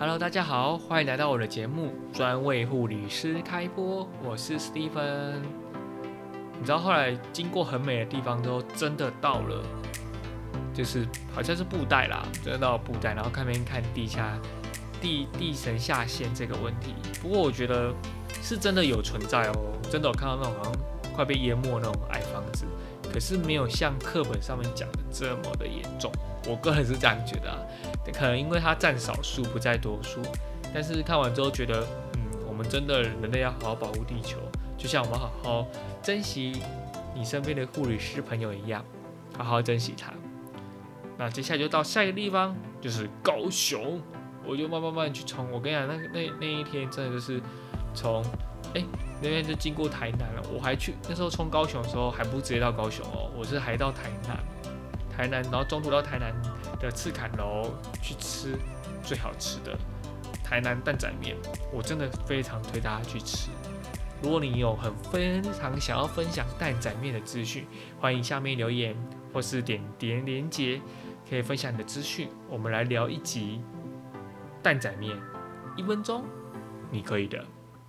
Hello，大家好，欢迎来到我的节目，专为护理师开播。我是 Stephen。你知道后来经过很美的地方之后，真的到了，就是好像是布袋啦，真的到布袋，然后看边看地下地地神下陷这个问题。不过我觉得是真的有存在哦，真的有看到那种好像快被淹没那种矮房子，可是没有像课本上面讲的这么的严重。我个人是这样觉得啊，可能因为它占少数不在多数，但是看完之后觉得，嗯，我们真的人类要好好保护地球，就像我们好好珍惜你身边的护理师朋友一样，好好珍惜他。那接下来就到下一个地方，就是高雄，我就慢慢慢去冲。我跟你讲，那那那一天真的就是从，哎，那边就经过台南了，我还去那时候冲高雄的时候还不直接到高雄哦，我是还到台南。台南，然后中途到台南的赤坎楼去吃最好吃的台南蛋仔面，我真的非常推大家去吃。如果你有很非常想要分享蛋仔面的资讯，欢迎下面留言或是点点连接，可以分享你的资讯，我们来聊一集蛋仔面，一分钟，你可以的。